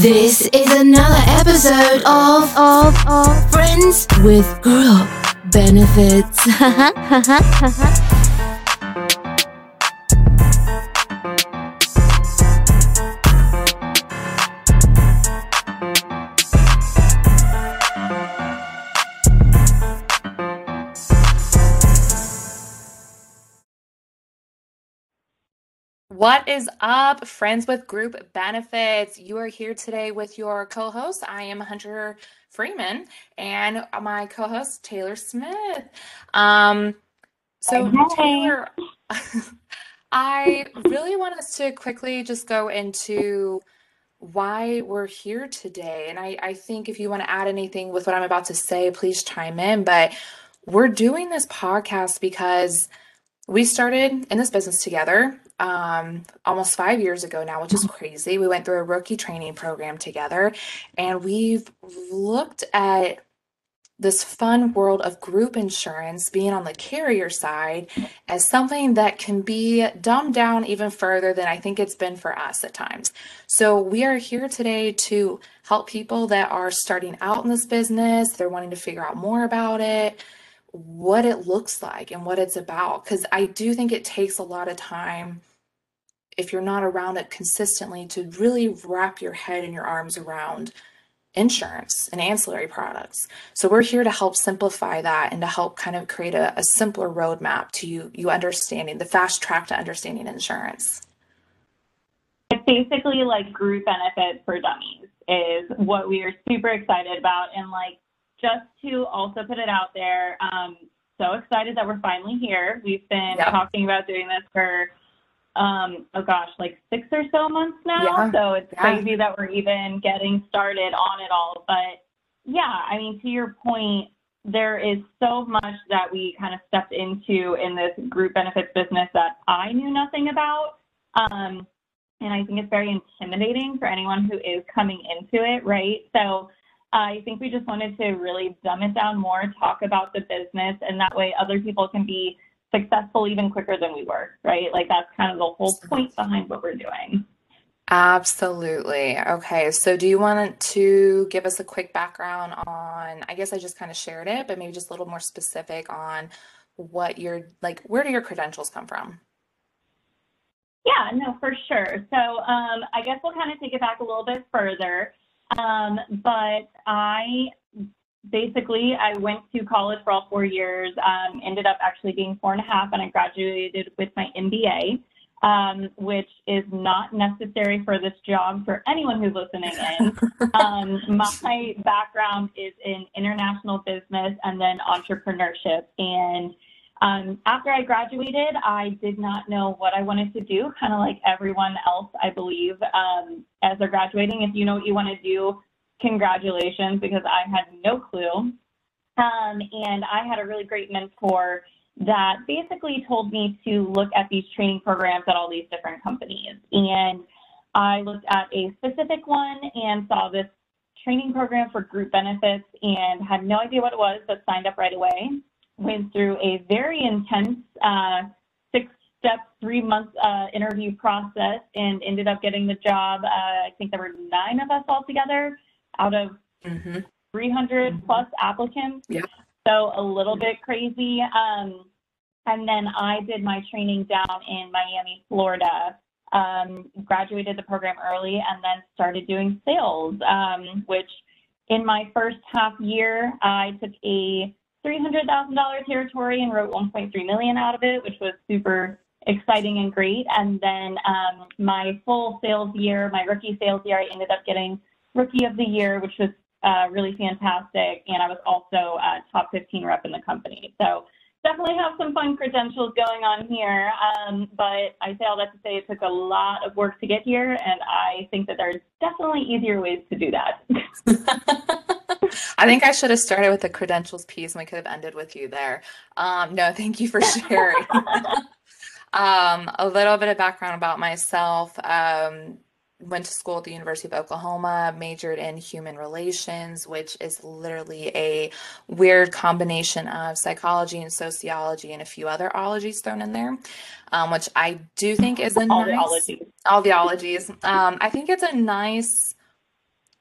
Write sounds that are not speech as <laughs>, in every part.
This is another episode of of of Friends with Group Benefits. <laughs> What is up, friends with group benefits? You are here today with your co host. I am Hunter Freeman and my co host, Taylor Smith. Um, so. Taylor, <laughs> I really want us to quickly just go into why we're here today. And I, I think if you want to add anything with what I'm about to say, please chime in. But we're doing this podcast because we started in this business together um, almost five years ago now, which is crazy. We went through a rookie training program together, and we've looked at this fun world of group insurance being on the carrier side as something that can be dumbed down even further than I think it's been for us at times. So, we are here today to help people that are starting out in this business, they're wanting to figure out more about it what it looks like and what it's about because I do think it takes a lot of time if you're not around it consistently to really wrap your head and your arms around insurance and ancillary products. So we're here to help simplify that and to help kind of create a, a simpler roadmap to you you understanding the fast track to understanding insurance. It's basically like group benefits for dummies is what we are super excited about. And like just to also put it out there, um, so excited that we're finally here. We've been Yeah. talking about doing this for um, oh gosh, like six or so months now. Yeah. So it's Yeah. crazy that we're even getting started on it all. But yeah, I mean to your point, there is so much that we kind of stepped into in this group benefits business that I knew nothing about. Um, and I think it's very intimidating for anyone who is coming into it, right? So I think we just wanted to really dumb it down more, talk about the business, and that way other people can be successful even quicker than we were, right? Like that's kind of the whole point behind what we're doing. Absolutely. Okay. So do you want to give us a quick background on, I guess I just kind of shared it, but maybe just a little more specific on what your, like, where do your credentials come from? Yeah, no, for sure. So um, I guess we'll kind of take it back a little bit further. Um, but I basically I went to college for all four years. Um, ended up actually being four and a half, and I graduated with my MBA, um, which is not necessary for this job for anyone who's listening in. <laughs> um, my background is in international business and then entrepreneurship. And um, after I graduated, I did not know what I wanted to do, kind of like everyone else, I believe, um, as they're graduating. If you know what you want to do, congratulations, because I had no clue. Um, and I had a really great mentor that basically told me to look at these training programs at all these different companies. And I looked at a specific one and saw this training program for group benefits and had no idea what it was, but signed up right away. Went through a very intense uh, six step, three month uh, interview process and ended up getting the job. Uh, I think there were nine of us altogether out of hmm 300 plus applicants. Yeah. So a little bit crazy. Um, and then I did my training down in Miami, Florida. Um, graduated the program early and then started doing sales, um, which in my first half year, I took a $300,000 territory and wrote 1.3 million out of it, which was super exciting and great. And then um, my full sales year, my rookie sales year, I ended up getting rookie of the year, which was uh, really fantastic. And I was also a top 15 rep in the company. So definitely have some fun credentials going on here. Um, but I say all that to say it took a lot of work to get here. And I think that there's definitely easier ways to do that. <laughs> I think I should have started with the credentials piece and we could have ended with you there. Um, no, thank you for sharing. <laughs> Um, a little bit of background about myself. Um, went to school at the University of Oklahoma, majored in human relations, which is literally a weird combination of psychology and sociology and a few other ologies thrown in there, um, which I do think is a All the nice ologies. all the ologies. Um, I think it's a nice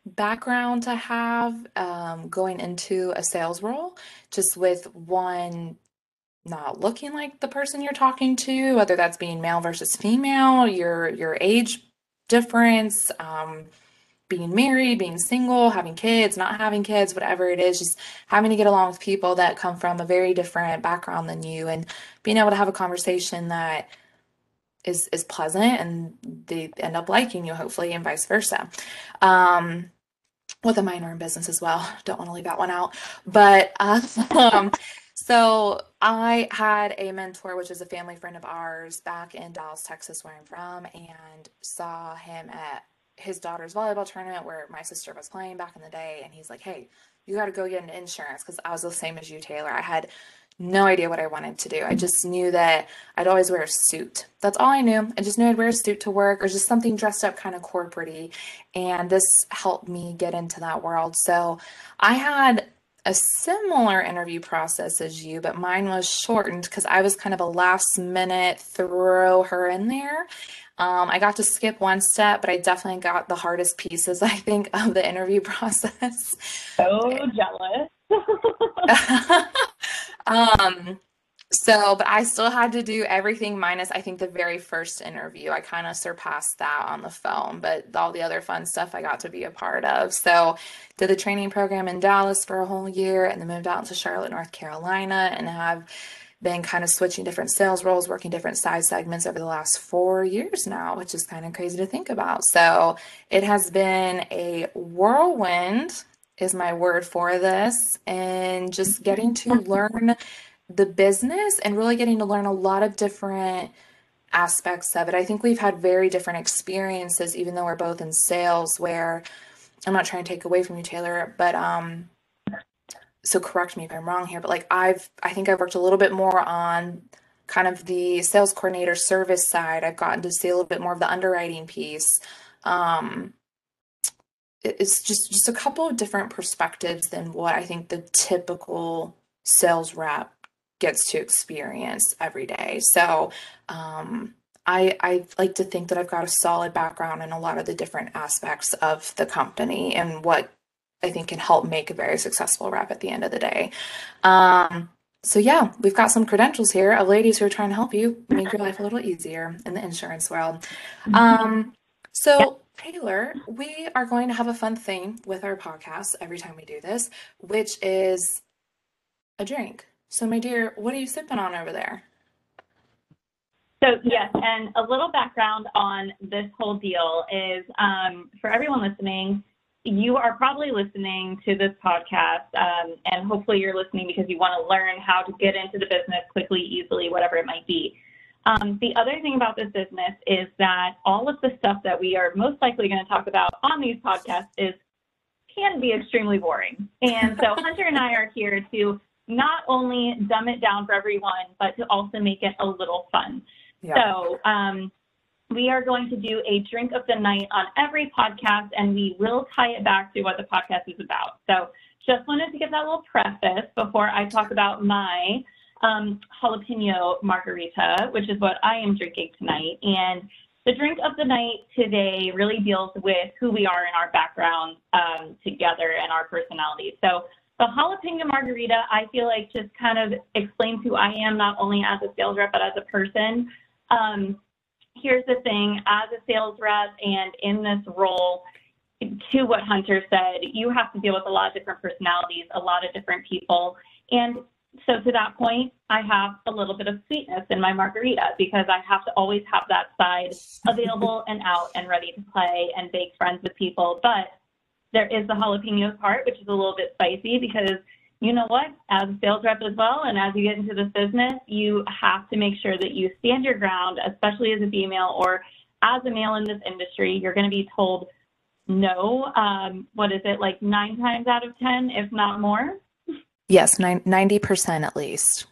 background to have um, going into a sales role, just with one not looking like the person you're talking to, whether that's being male versus female, your your age difference, um, being married, being single, having kids, not having kids, whatever it is, just having to get along with people that come from a very different background than you and being able to have a conversation that is is pleasant and they end up liking you hopefully and vice versa. Um, with a minor in business as well. Don't want to leave that one out. But <laughs> um, so I had a mentor, which is a family friend of ours back in Dallas, Texas, where I'm from, and saw him at his daughter's volleyball tournament where my sister was playing back in the day. And he's like, hey, you got to go get an insurance because I was the same as you, Taylor. I had no idea what I wanted to do. I just knew that I'd always wear a suit. That's all I knew. I just knew I'd wear a suit to work or just something dressed up kind of corporatey. And this helped me get into that world. So I had a similar interview process as you, but mine was shortened because I was kind of a last minute throw her in there. Um, I got to skip one step, but I definitely got the hardest pieces, <laughs> I think, of the interview <laughs> process. So jealous. <laughs> um, so, but I still had to do everything minus, I think, the very first interview. I kind of surpassed that on the phone, but all the other fun stuff I got to be a part of. So, did the training program in Dallas for a whole year and then moved out to Charlotte, North Carolina, and have been kind of switching different sales roles, working different size segments over the last four years now, which is kind of crazy to think about. So, it has been a whirlwind, is my word for this, and just getting to mm-hmm. learn the business and really getting to learn a lot of different aspects of it. I think we've had very different experiences, even though we're both in sales, where I'm not trying to take away from you, Taylor, but um so correct me if I'm wrong here, but like I've I think I've worked a little bit more on kind of the sales coordinator service side. I've gotten to see a little bit more of the underwriting piece. Um it's just just a couple of different perspectives than what I think the typical sales rep gets to experience every day. So um, I, I like to think that I've got a solid background in a lot of the different aspects of the company and what I think can help make a very successful rep at the end of the day. Um, so yeah, we've got some credentials here of ladies who are trying to help you make your life a little easier in the insurance world. Mm-hmm. Um, so Taylor, we are going to have a fun thing with our podcast every time we do this, which is a drink. So, my dear, what are you sipping on over there? So, yes, and a little background on this whole deal is um, for everyone listening, you are probably listening to this podcast, um, and hopefully you're listening because you want to learn how to get into the business quickly, easily, whatever it might be. Um, the other thing about this business is that all of the stuff that we are most likely going to talk about on these podcasts is can be extremely boring. And so <laughs> Hunter and I are here to not only dumb it down for everyone, but to also make it a little fun. Yeah. So um, we are going to do a drink of the night on every podcast, and we will tie it back to what the podcast is about. So just wanted to give that little preface before I talk about my um, jalapeno margarita, which is what I am drinking tonight. And the drink of the night today really deals with who we are in our background um, together and our personalities. So the jalapeno margarita, I feel like just kind of explains who I am, not only as a sales rep, but as a person. Um, here's the thing as a sales rep and in this role, to what Hunter said, you have to deal with a lot of different personalities, a lot of different people. And so to that point, I have a little bit of sweetness in my margarita because I have to always have that side <laughs> available and out and ready to play and make friends with people. But there is the jalapeno part, which is a little bit spicy because you know what? As a sales rep as well, and as you get into this business, you have to make sure that you stand your ground, especially as a female or as a male in this industry. You're going to be told no. Um, what is it, like nine times out of 10, if not more? Yes, 90% at least.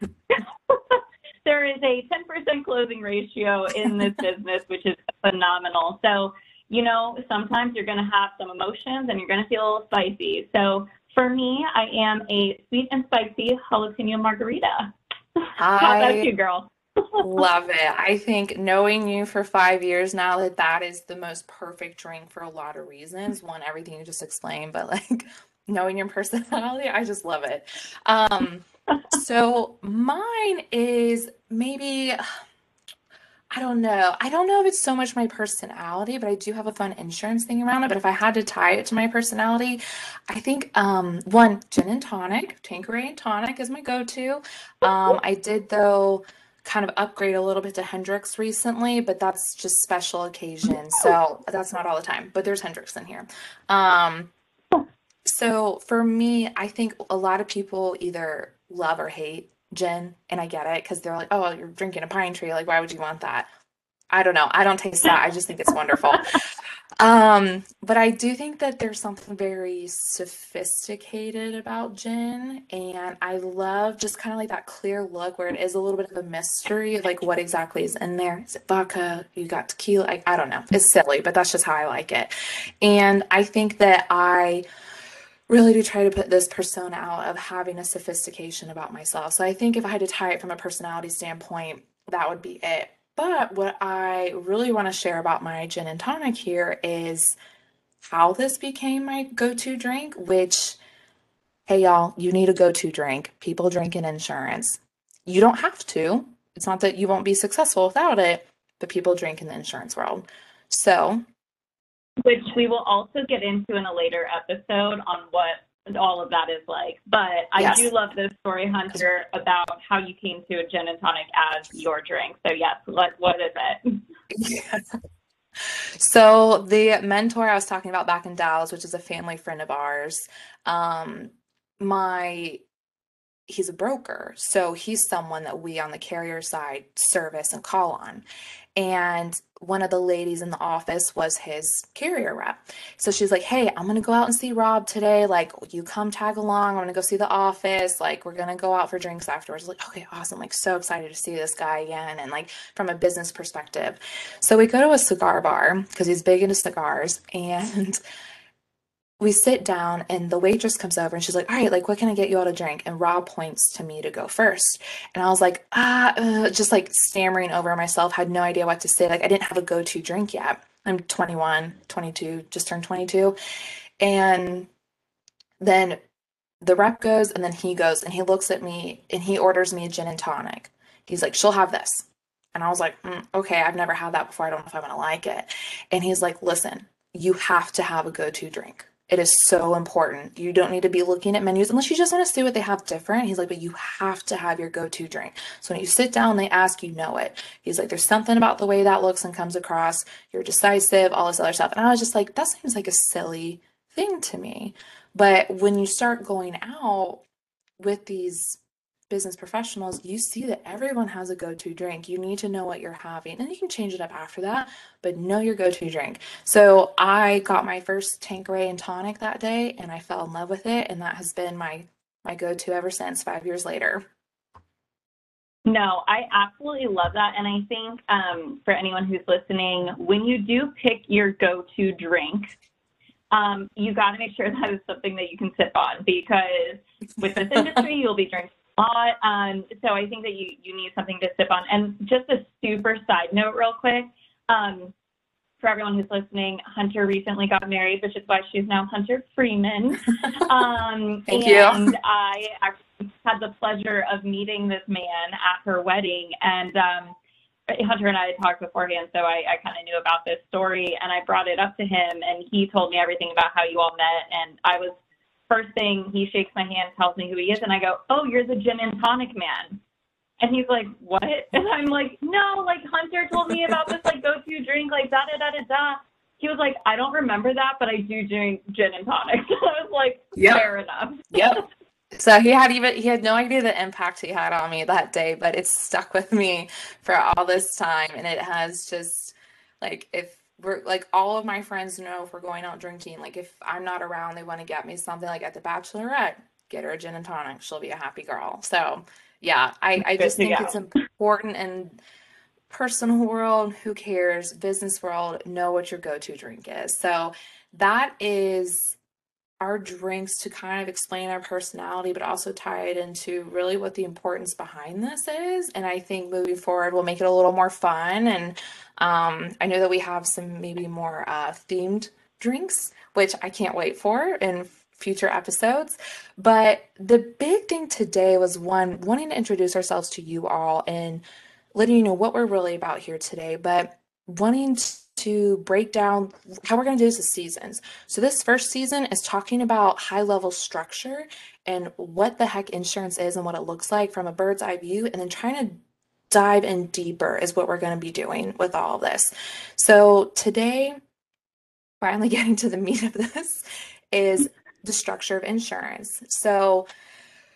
<laughs> there is a 10% closing ratio in this <laughs> business, which is phenomenal. So you know, sometimes you're going to have some emotions and you're going to feel a little spicy. So for me, I am a sweet and spicy jalapeno margarita. <laughs> How about you, girl? Love it. I think knowing you for five years now that that is the most perfect drink for a lot of reasons. One, everything you just explained, but like knowing your personality, I just love it. Um, so mine is maybe I don't know. I don't know if it's so much my personality, but I do have a fun insurance thing around it. But if I had to tie it to my personality, I think um, one gin and tonic, Tanqueray and tonic is my go-to. Um, I did though kind of upgrade a little bit to Hendrick's recently, but that's just special occasions. So that's not all the time. But there's Hendrick's in here. Um, so for me, I think a lot of people either love or hate gin, and I get it because they're like, oh, you're drinking a pine tree. Like, why would you want that? I don't know. I don't taste that. I just think it's wonderful. <laughs> Um, but I do think that there's something very sophisticated about gin, and I love just kind of like that clear look where it is a little bit of a mystery, like what exactly is in there. Is it vodka? You got tequila? I, I don't know. It's silly, but that's just how I like it. And I think that I really do try to put this persona out of having a sophistication about myself. So I think if I had to tie it from a personality standpoint, that would be it. But what I really want to share about my gin and tonic here is how this became my go to drink, which, hey, y'all, you need a go to drink. People drink in insurance. You don't have to. It's not that you won't be successful without it, but people drink in the insurance world. So which we will also get into in a later episode on what all of that is like. But I yes. do love this story, Hunter, about how you came to a gin and tonic as your drink. So yes, what what is it? <laughs> So the mentor I was talking about back in Dallas, which is a family friend of ours, um, my he's a broker. So he's someone that we on the carrier side service and call on and one of the ladies in the office was his carrier rep. So she's like, Hey, I'm going to go out and see Rob today. Like, you come tag along. I'm going to go see the office. Like, we're going to go out for drinks afterwards. Like, okay, awesome. Like, so excited to see this guy again. And like, from a business perspective. So we go to a cigar bar because he's big into cigars. <laughs> And we sit down and the waitress comes over and she's like, all right, like, what can I get you all to drink? And Rob points to me to go first. And I was like, ah, uh, just like stammering over myself, had no idea what to say. Like, I didn't have a go to drink yet. I'm 21, 22, just turned 22. And then the rep goes and then he goes and he looks at me and he orders me a gin and tonic. He's like, she'll have this. And I was like, mm, okay, I've never had that before. I don't know if I'm going to like it. And he's like, listen, you have to have a go to drink. It is so important. You don't need to be looking at menus unless you just want to see what they have different. He's like, but you have to have your go to drink. So when you sit down, they ask, you know it. He's like, there's something about the way that looks and comes across. You're decisive, all this other stuff. And I was just like, that seems like a silly thing to me. But when you start going out with these business professionals, you see that everyone has a go to drink. You need to know what you're having, and you can change it up after that, but know your go to drink. So I got my first Tanqueray and tonic that day, and I fell in love with it, and that has been my my go to ever since. Five years later. No, I absolutely love that. And I think um, for anyone who's listening, when you do pick your go to drink, um, you got to make sure <laughs> that is something that you can sip on because with this industry, you'll be drinking lot. Um, so I think that you, you need something to sip on. And just a super side note, real quick. Um, for everyone who's listening, Hunter recently got married, which is why she's now Hunter Freeman. <laughs> Um, Thank and you. And I actually had the pleasure of meeting this man at her wedding. And um, Hunter and I had talked beforehand, so I, I kind of knew about this story. And I brought it up to him, and he told me everything about how you all met. And I was first thing he shakes my hand, tells me who he is, and I go, "Oh, you're the gin and tonic man." And he's like, "What?" <laughs> And I'm like, "No, like Hunter told me about this like go-to drink, like da da da da da." He was like, "I don't remember that, but I do drink gin and tonic." <laughs> So I was like, yep. "Fair enough." <laughs> Yep. So he had even he had no idea the impact he had on me that day, but it's stuck with me for all this time, and it has just like if we're like all of my friends know if we're going out drinking, like if I'm not around, they want to get me something like at the bachelorette, get her a gin and tonic. She'll be a happy girl. So yeah, I, I just think go. it's important in personal world, who cares? Business world, know what your go-to drink is. So that is our drinks to kind of explain our personality, but also tie it into really what the importance behind this is. And I think moving forward, we'll make it a little more fun. And um, I know that we have some maybe more uh, themed drinks, which I can't wait for in future episodes. But the big thing today was one, wanting to introduce ourselves to you all and letting you know what we're really about here today, but wanting to break down how we're going to do this as seasons. So, this first season is talking about high level structure and what the heck insurance is and what it looks like from a bird's eye view, and then trying to dive in deeper is what we're going to be doing with all of this. So, today, finally <laughs> getting to the meat of this is the structure of insurance. So,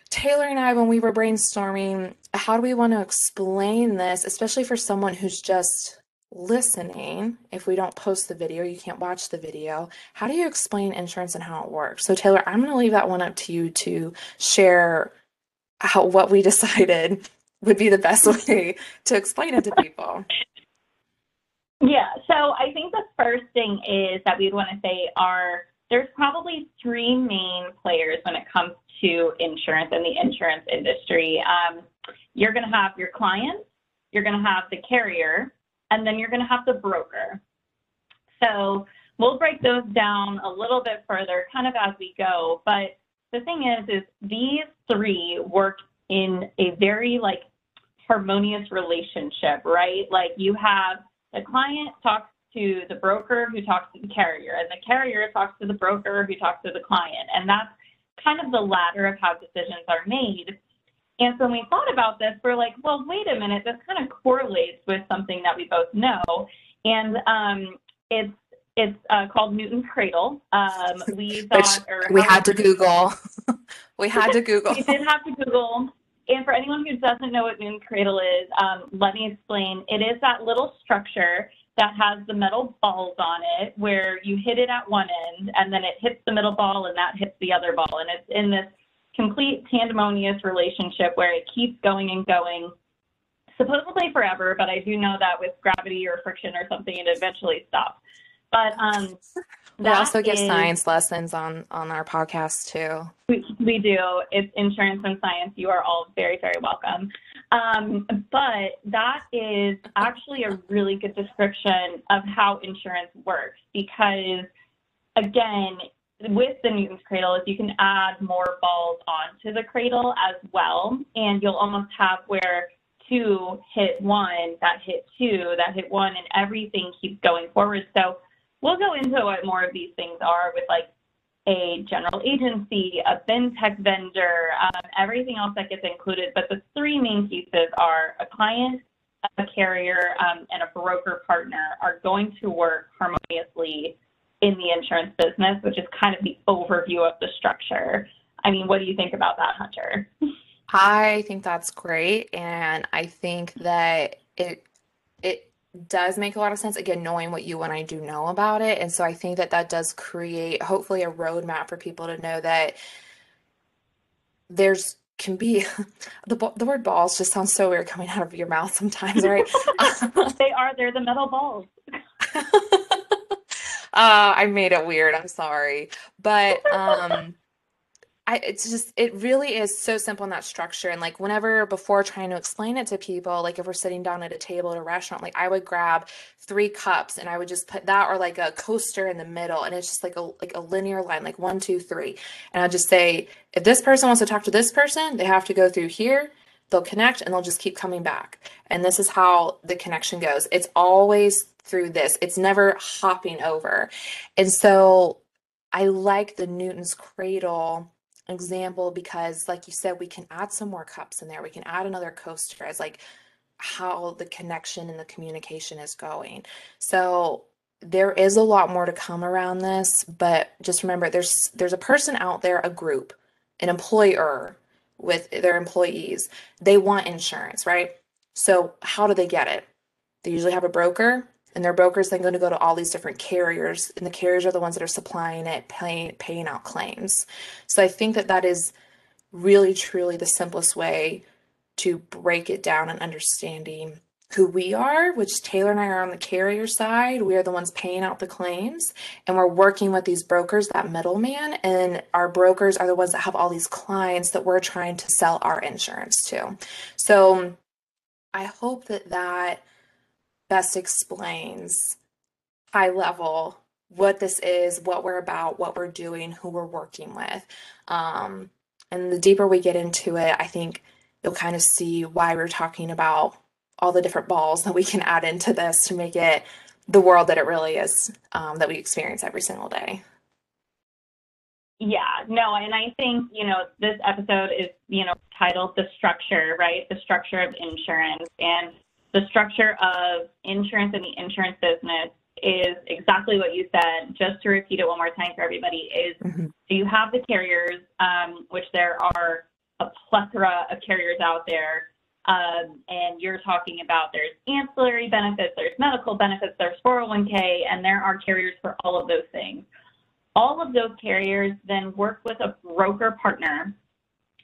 Taylor and I, when we were brainstorming, how do we want to explain this, especially for someone who's just listening? If we don't post the video, you can't watch the video. How do you explain insurance and how it works? So, Taylor, I'm going to leave that one up to you to share how what we <laughs> decided would be the best <laughs> way to explain it to people. Yeah, so I think the first thing is that we'd want to say are there's probably three main players when it comes to insurance and the insurance industry. Um, you're going to have your clients, you're going to have the carrier, and then you're going to have the broker. So we'll break those down a little bit further kind of as we go. But the thing is, is these three work in a very like harmonious relationship, right? Like you have the client talks to the broker who talks to the carrier, and the carrier talks to the broker who talks to the client. And that's kind of the ladder of how decisions are made. And so when we thought about this, we're like, well, wait a minute, this kind of correlates with something that we both know. And um, it's it's uh, called Newton's Cradle. Um, we <laughs> thought, or <laughs> we had to Google. we had to Google. we did have to Google. And for anyone who doesn't know what Newton's Cradle is, um, let me explain. It is that little structure that has the metal balls on it where you hit it at one end and then it hits the middle ball and that hits the other ball. And it's in this complete tandemonious relationship where it keeps going and going, supposedly forever, but I do know that with gravity or friction or something, it eventually stops. But um, we also give is, science lessons on on our podcast too. We, we do. It's insurance and science. You are all very very welcome. Um, but that is actually a really good description of how insurance works because, again, with the Newton's cradle is you can add more balls onto the cradle as well, and you'll almost have where two hit one, that hit two, that hit one, and everything keeps going forward. So we'll go into what more of these things are with like a general agency, a fintech vendor, um, everything else that gets included. But the three main pieces are a client, a carrier, um, and a broker partner are going to work harmoniously in the insurance business, which is kind of the overview of the structure. I mean, what do you think about that, Hunter? I think that's great, and I think that it it does make a lot of sense again knowing what you and i do know about it and so i think that that does create hopefully a roadmap for people to know that there's can be <laughs> the the word balls just sounds so weird coming out of your mouth sometimes right <laughs> they are they're the metal balls <laughs> uh, i made it weird i'm sorry. But <laughs> um I, it's just it really is so simple in that structure and like whenever before trying to explain it to people like if we're sitting down at a table at a restaurant like i would grab three cups and i would just put that or like a coaster in the middle and it's just like a like a linear line like one two three. And i'd just say if this person wants to talk to this person they have to go through here they'll connect and they'll just keep coming back. And this is how the connection goes. It's always through this. It's never hopping over. And so i like the newton's cradle example because like you said we can add some more cups in there. We can add another coaster as like how the connection and the communication is going. So there is a lot more to come around this but just remember there's there's a person out there a group an employer with their employees. They want insurance right? So how do they get it? They usually have a broker and their brokers then going to go to all these different carriers and the carriers are the ones that are supplying it paying paying out claims so i think that that is really truly the simplest way to break it down and understanding who we are, which Taylor and I are on the carrier side. We are the ones paying out the claims, and we're working with these brokers, that middleman. And our brokers are the ones that have all these clients that we're trying to sell our insurance to. So I hope that that best explains high level what this is, what we're about, what we're doing, who we're working with. Um, and the deeper we get into it, I think you'll kind of see why we're talking about all the different balls <laughs> that we can add into this to make it the world that it really is um, that we experience every single day. Yeah, no, and I think, you know, this episode is, you know, titled The Structure, right? The structure of insurance. And the structure of insurance and the insurance business is exactly what you said. Just to repeat it one more time for everybody is mm-hmm. so you have the carriers, um, which there are a plethora of carriers out there um, and you're talking about there's ancillary benefits, there's medical benefits, there's 401k, and there are carriers for all of those things. All of those carriers then work with a broker partner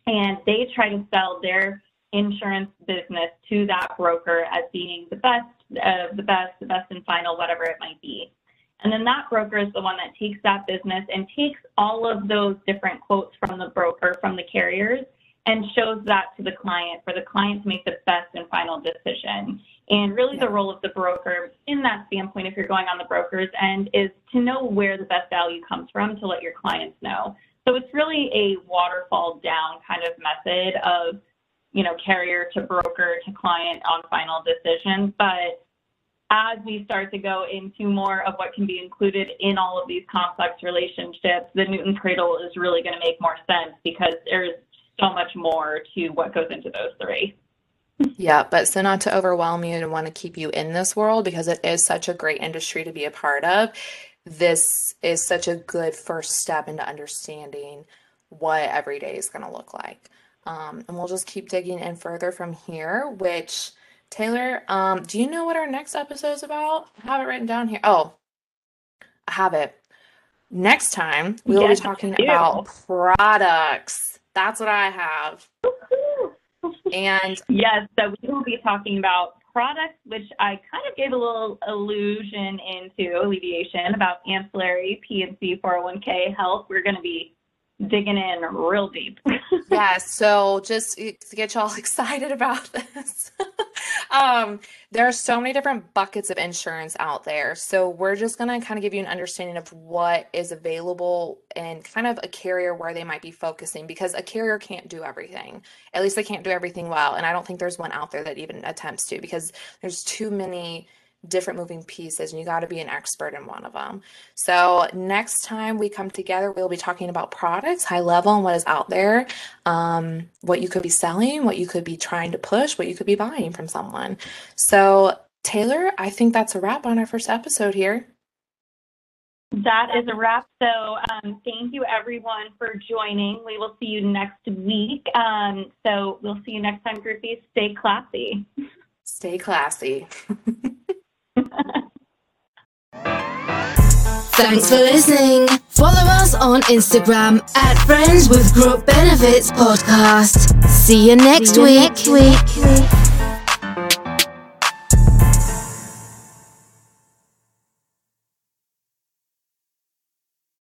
and they try to sell their insurance business to that broker as being the best of the best, the best and final, whatever it might be. And then that broker is the one that takes that business and takes all of those different quotes from the broker, from the carriers, and shows that to the client for the client to make the best and final decision. And really, the role of the broker in that standpoint, if you're going on the broker's end, is to know where the best value comes from to let your clients know. So it's really a waterfall down kind of method of, you know, carrier to broker to client on final decision. But as we start to go into more of what can be included in all of these complex relationships, the Newton Cradle is really going to make more sense because there's so much more to what goes into those three. Yeah, but so not to overwhelm you and want to keep you in this world because it is such a great industry to be a part of. This is such a good first step into understanding what every day is going to look like. Um, and we'll just keep digging in further from here, which Taylor, um, do you know what our next episode is about? I have it written down here. Oh, I have it. Next time, we will yes, be talking about products. That's what I have. and <laughs> yes, so we will be talking about products, which I kind of gave a little allusion into alleviation about ancillary PNC 401k health. We're going to be digging in real deep. <laughs> yeah, so just to get y'all <laughs> excited about this. <laughs> um, there are so many different buckets of insurance out there. So we're just going to kind of give you an understanding of what is available and kind of a carrier where they might be focusing because a carrier can't do everything. At least they can't do everything well. And I don't think there's one out there that even attempts to because there's too many different moving pieces and you got to be an expert in one of them. So next time we come together, we'll be talking about products, high level and what is out there, um, what you could be selling, what you could be trying to push, what you could be buying from someone. So Taylor, I think that's a wrap on our first episode here. That is a wrap. So um, thank you everyone for joining. We will see you next week. Um, so we'll see you next time, groupies. Stay classy. Stay classy. <laughs> <laughs> Thanks for listening. Follow us on Instagram at Friends with Group Benefits Podcast. See you next See you week. Next week.